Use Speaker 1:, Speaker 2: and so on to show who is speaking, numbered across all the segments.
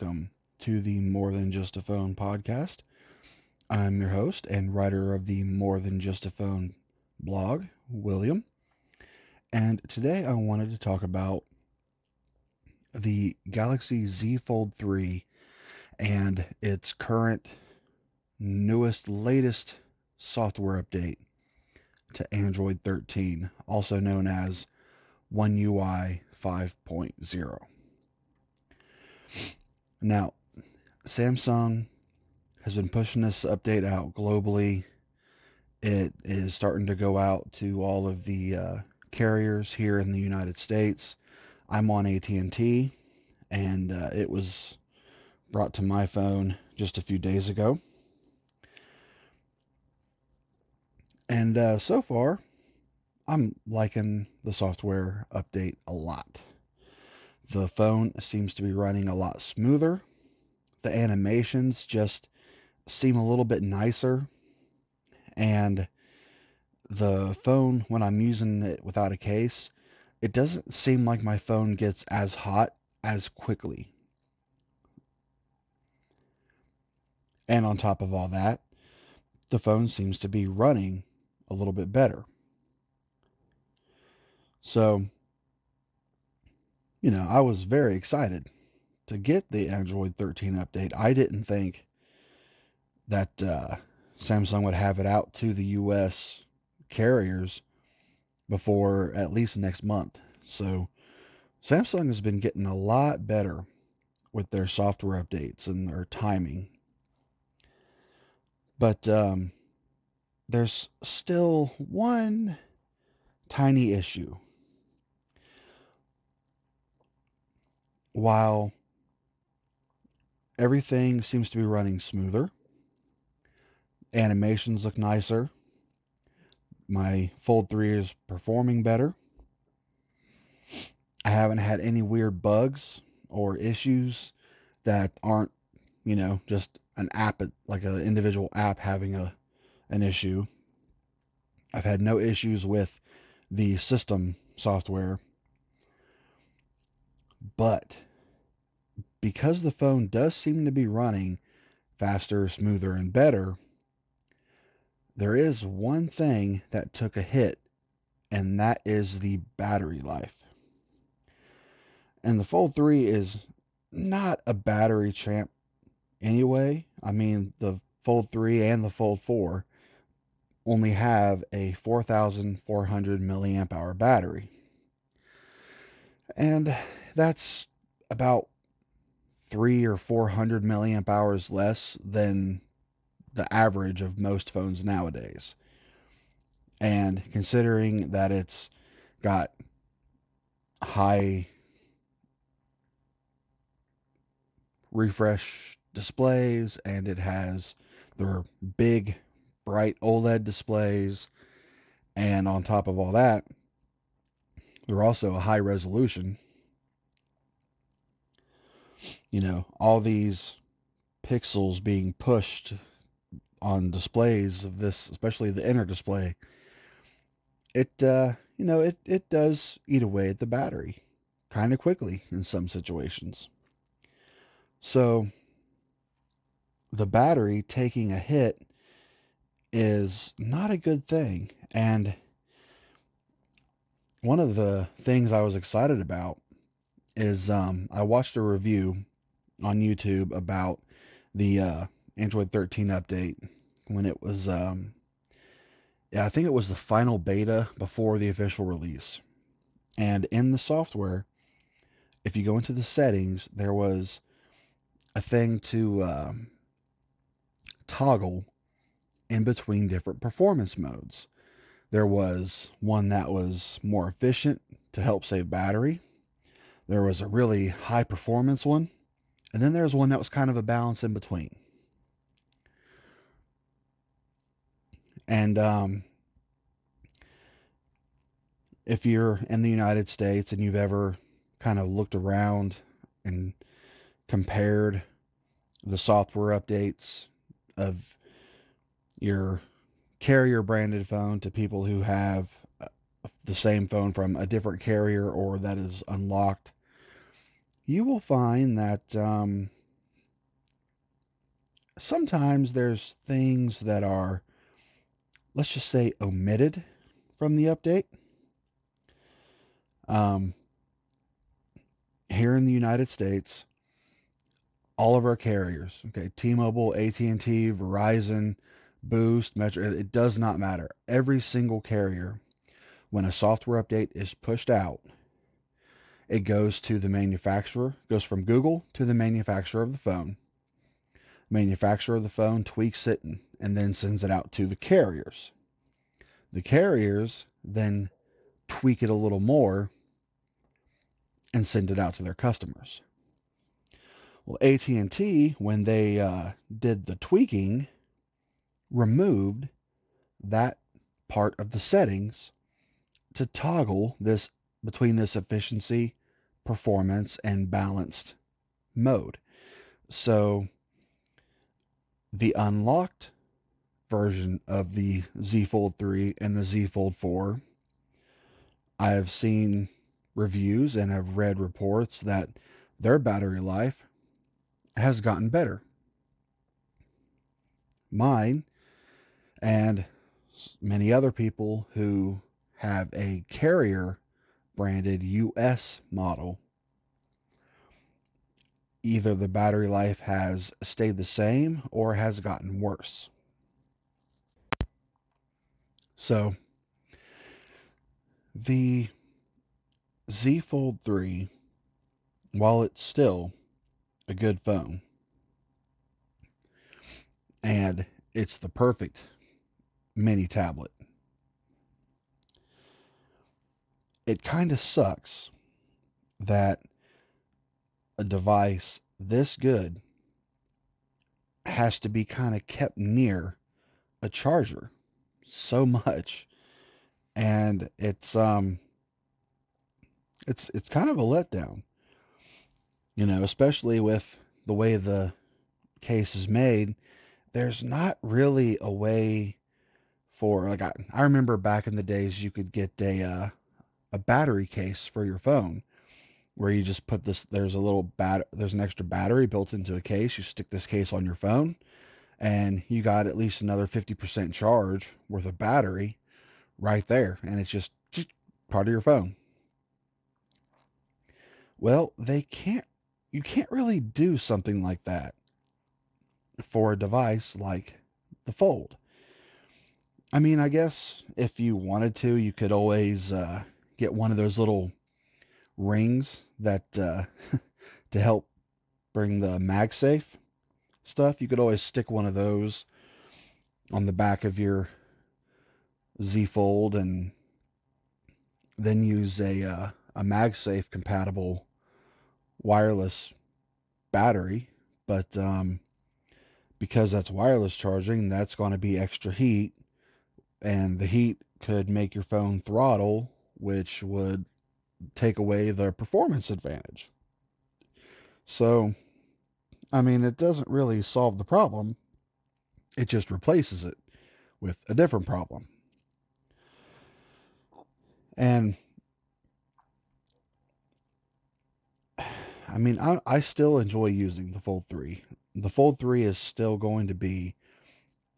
Speaker 1: welcome to the More Than Just a Phone podcast. I'm your host and writer of the More Than Just a Phone blog, William. And today I wanted to talk about the Galaxy Z Fold 3 and its current, newest, latest software update to Android 13, also known as One UI 5.0. Now, Samsung has been pushing this update out globally. It is starting to go out to all of the uh, carriers here in the United States. I'm on AT&T, and uh, it was brought to my phone just a few days ago. And uh, so far, I'm liking the software update a lot. The phone seems to be running a lot smoother. The animations just seem a little bit nicer. And the phone, when I'm using it without a case, it doesn't seem like my phone gets as hot as quickly. And on top of all that, the phone seems to be running a little bit better. So, you know, I was very excited to get the Android 13 update. I didn't think that uh, Samsung would have it out to the US carriers before at least next month. So, Samsung has been getting a lot better with their software updates and their timing. But um, there's still one tiny issue. While everything seems to be running smoother, animations look nicer, my Fold 3 is performing better. I haven't had any weird bugs or issues that aren't, you know, just an app like an individual app having a an issue. I've had no issues with the system software. But because the phone does seem to be running faster, smoother, and better, there is one thing that took a hit, and that is the battery life. And the Fold 3 is not a battery champ anyway. I mean, the Fold 3 and the Fold 4 only have a 4,400 milliamp hour battery. And that's about three or 400 milliamp hours less than the average of most phones nowadays. And considering that it's got high refresh displays and it has their big bright OLED displays. And on top of all that, they're also a high resolution. You know, all these pixels being pushed on displays of this, especially the inner display, it, uh, you know, it, it does eat away at the battery kind of quickly in some situations. So the battery taking a hit is not a good thing. And one of the things I was excited about is um, I watched a review on YouTube about the uh, Android 13 update when it was, um, yeah, I think it was the final beta before the official release. And in the software, if you go into the settings, there was a thing to um, toggle in between different performance modes. There was one that was more efficient to help save battery. There was a really high performance one. And then there's one that was kind of a balance in between. And um, if you're in the United States and you've ever kind of looked around and compared the software updates of your carrier branded phone to people who have uh, the same phone from a different carrier or that is unlocked, you will find that um, sometimes there's things that are, let's just say, omitted from the update. Um, here in the United States, all of our carriers, okay, T-Mobile, AT&T, Verizon, Boost, Metro, it does not matter. Every single carrier, when a software update is pushed out, it goes to the manufacturer, goes from Google to the manufacturer of the phone. Manufacturer of the phone tweaks it and, and then sends it out to the carriers. The carriers then tweak it a little more and send it out to their customers. Well, AT&T when they uh, did the tweaking removed that part of the settings to toggle this between this efficiency, performance, and balanced mode. So the unlocked version of the Z Fold 3 and the Z Fold 4, I have seen reviews and have read reports that their battery life has gotten better. Mine and many other people who have a carrier branded US model, either the battery life has stayed the same or has gotten worse. So, the Z Fold 3, while it's still a good phone, and it's the perfect mini tablet, it kind of sucks that a device this good has to be kind of kept near a charger so much. And it's um it's it's kind of a letdown you know especially with the way the case is made. There's not really a way for like I, I remember back in the days you could get a uh, a battery case for your phone where you just put this there's a little bat there's an extra battery built into a case. You stick this case on your phone and you got at least another 50% charge worth of battery right there. And it's just, just part of your phone. Well they can't you can't really do something like that for a device like the fold. I mean i guess if you wanted to you could always uh, get one of those little rings that uh, to help bring the MagSafe stuff. You could always stick one of those on the back of your Z Fold and then use a uh, a MagSafe compatible wireless battery. But um, because that's wireless charging, that's going to be extra heat, and the heat could make your phone throttle which would take away the performance advantage. So, I mean, it doesn't really solve the problem, it just replaces it with a different problem. And I mean, I, I still enjoy using the Fold 3. The Fold 3 is still going to be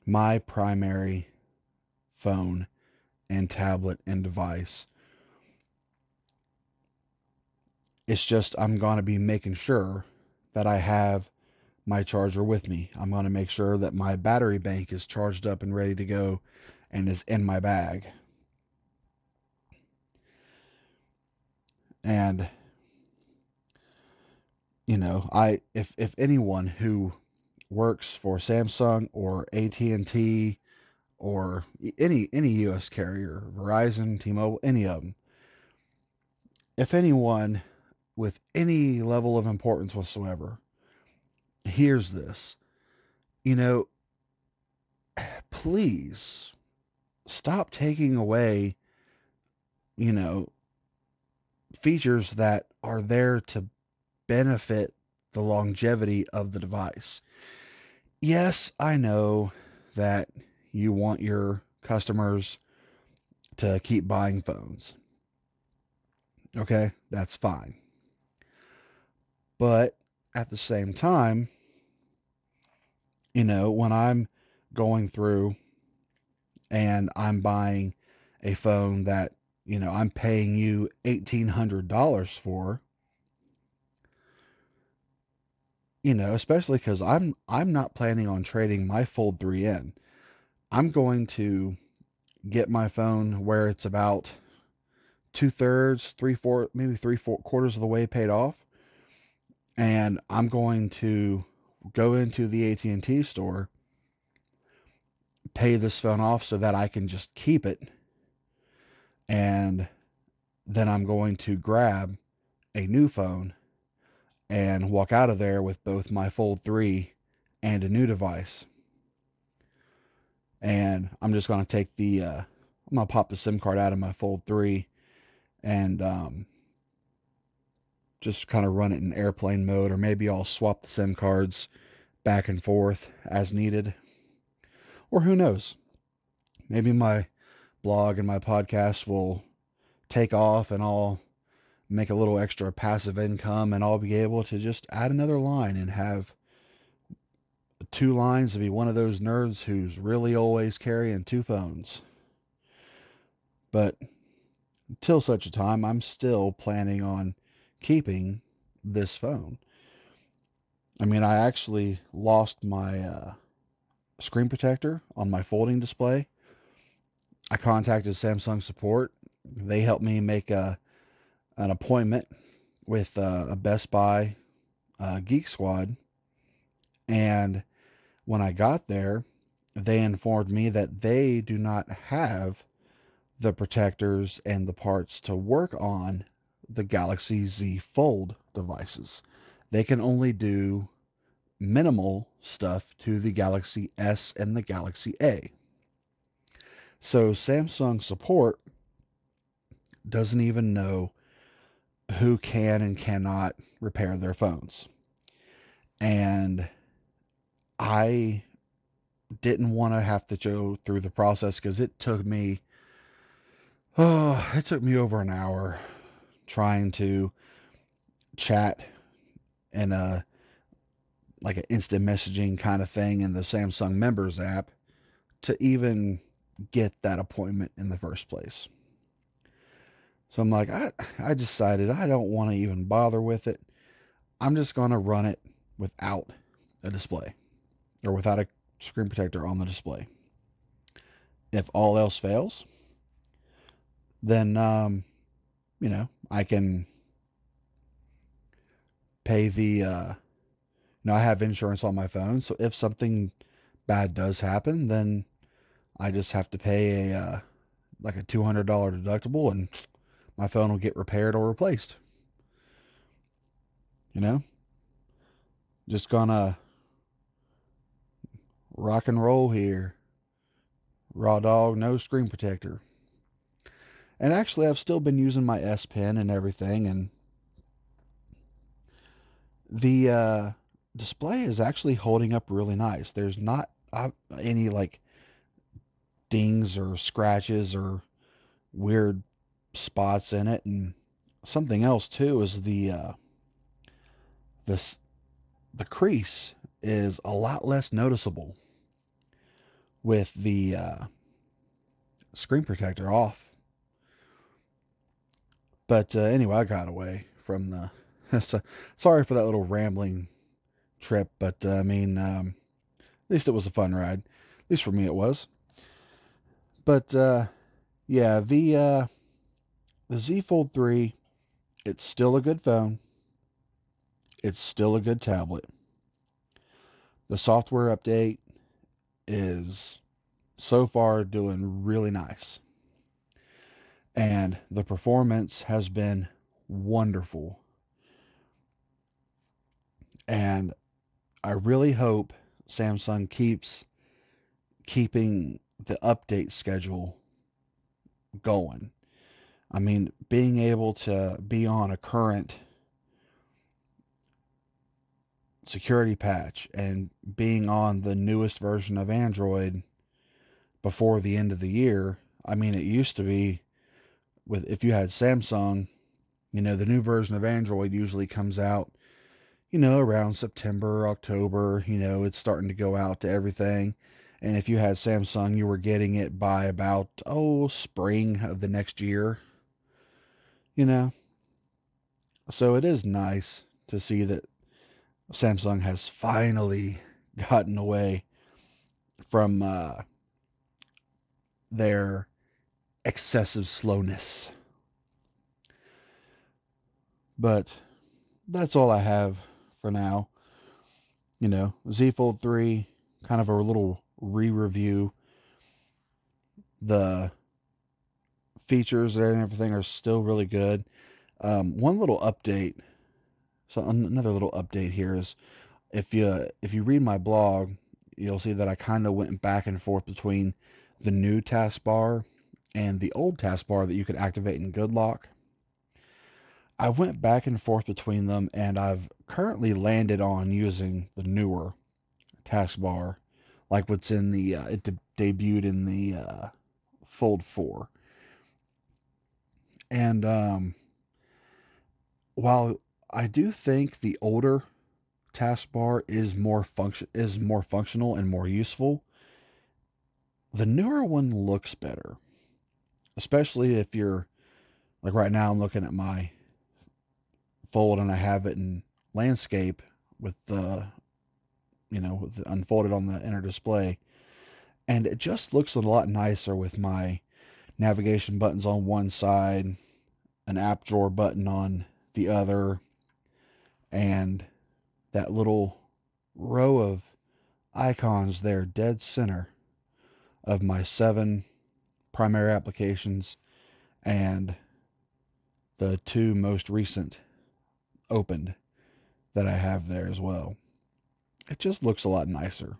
Speaker 1: my primary phone and tablet and device It's just I'm going to be making sure that I have my charger with me. I'm going to make sure that my battery bank is charged up and ready to go and is in my bag. And you know, I if if anyone who works for Samsung or AT&T or any any US carrier, Verizon, T-Mobile, any of them, if anyone with any level of importance whatsoever hears this, you know, please stop taking away, you know, features that are there to benefit the longevity of the device. Yes, I know that you want your customers to keep buying phones. Okay, that's fine. But at the same time, you know, when I'm going through and I'm buying a phone that, you know, I'm paying you $1,800 for, you know, especially because I'm I'm not planning on trading my Fold 3 in. I'm going to get my phone where it's about two thirds, three four, maybe three four quarters of the way paid off, and I'm going to go into the AT&T store, pay this phone off so that I can just keep it, and then I'm going to grab a new phone and walk out of there with both my Fold 3 and a new device. And I'm just going to take the, uh, I'm going to pop the SIM card out of my Fold 3 and um, just kind of run it in airplane mode, or maybe I'll swap the SIM cards back and forth as needed. Or who knows? Maybe my blog and my podcast will take off and I'll make a little extra passive income and I'll be able to just add another line and have two lines to be one of those nerds who's really always carrying two phones. But until such a time, I'm still planning on keeping this phone. I mean, I actually lost my uh, screen protector on my folding display. I contacted Samsung support. They helped me make a an appointment with uh, a Best Buy uh, Geek Squad. And when I got there, they informed me that they do not have the protectors and the parts to work on the Galaxy Z Fold devices. They can only do minimal stuff to the Galaxy S and the Galaxy A. So Samsung support doesn't even know who can and cannot repair their phones. And I didn't want to have to go through the process because it took me oh it took me over an hour trying to chat in a like an instant messaging kind of thing in the Samsung members app to even get that appointment in the first place. So I'm like, I, I decided I don't want to even bother with it. I'm just going to run it without a display or without a screen protector on the display. If all else fails, then, um, you know, I can pay the, uh, you know, I have insurance on my phone. So if something bad does happen, then I just have to pay a, uh, like a $200 deductible and my phone will get repaired or replaced. You know? Just gonna rock and roll here. Raw dog, no screen protector. And actually, I've still been using my S Pen and everything, and the uh, display is actually holding up really nice. There's not uh, any like dings or scratches or weird spots in it, and something else too is the uh, this the crease is a lot less noticeable with the uh, screen protector off. But uh, anyway, I got away from the. sorry for that little rambling trip, but uh, I mean, um, at least it was a fun ride. At least for me, it was. But uh, yeah, the uh, the Z Fold 3, it's still a good phone. It's still a good tablet. The software update is so far doing really nice. And the performance has been wonderful. And I really hope Samsung keeps keeping the update schedule going. I mean, being able to be on a current security patch and being on the newest version of Android before the end of the year. I mean, it used to be with if you had Samsung, you know, the new version of Android usually comes out, you know, around September, October, you know, it's starting to go out to everything. And if you had Samsung, you were getting it by about, oh, spring of the next year, you know. So it is nice to see that Samsung has finally gotten away from uh, their excessive slowness. But that's all I have for now. You know, Z Fold 3, kind of a little re review. The features and everything are still really good. Um, one little update. So another little update here is if you if you read my blog, you'll see that I kind of went back and forth between the new taskbar and the old taskbar that you could activate in GoodLock. I went back and forth between them, and I've currently landed on using the newer taskbar, like what's in the uh, it de- debuted in the uh, Fold 4. And um, while I do think the older taskbar is more function is more functional and more useful, the newer one looks better. Especially if you're like right now I'm looking at my fold and I have it in landscape with the you know with unfolded on the inner display. And it just looks a lot nicer with my navigation buttons on one side an app drawer button on the other and that little row of icons there dead center of my seven primary applications and the two most recent opened that I have there as well. It just looks a lot nicer.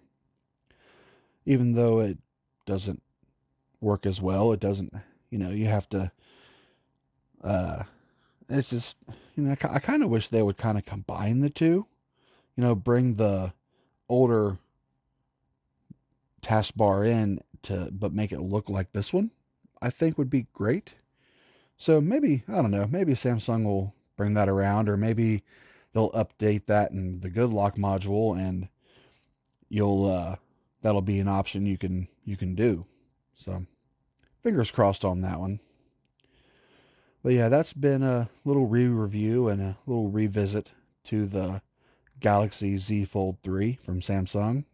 Speaker 1: Even though it doesn't work as well, it doesn't, you know, you have to, uh, it's just, you know, I, I kind of wish they would kind of combine the two, you know, bring the older taskbar in to, but make it look like this one, I think would be great. So maybe, I don't know, maybe Samsung will bring that around, or maybe they'll update that in the good lock module, and you'll uh, that'll be an option you can you can do. So fingers crossed on that one. But yeah, that's been a little re-review and a little revisit to the Galaxy Z Fold 3 from Samsung.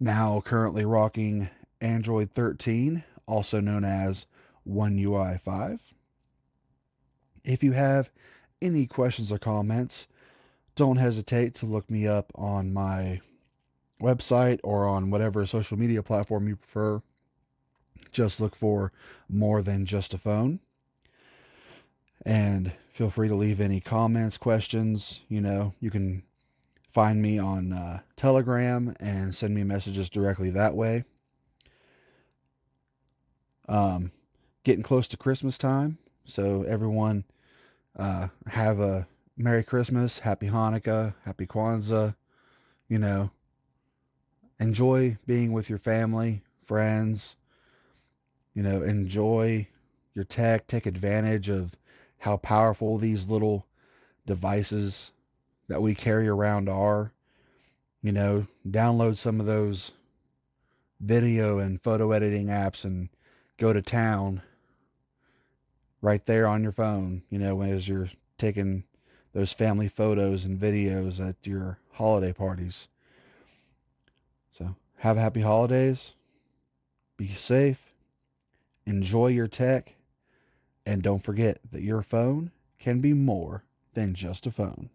Speaker 1: Now currently rocking Android 13, also known as One UI 5. If you have any questions or comments, don't hesitate to look me up on my website or on whatever social media platform you prefer. Just look for more than just a phone. And feel free to leave any comments, questions. You know, you can find me on uh, Telegram and send me messages directly that way. Um, getting close to Christmas time, so everyone uh, have a Merry Christmas, Happy Hanukkah, Happy Kwanzaa. You know, enjoy being with your family, friends. You know, enjoy your tech. Take advantage of how powerful these little devices that we carry around are. You know, download some of those video and photo editing apps and go to town right there on your phone, you know, as you're taking those family photos and videos at your holiday parties. So, have happy holidays. Be safe. Enjoy your tech. And don't forget that your phone can be more than just a phone.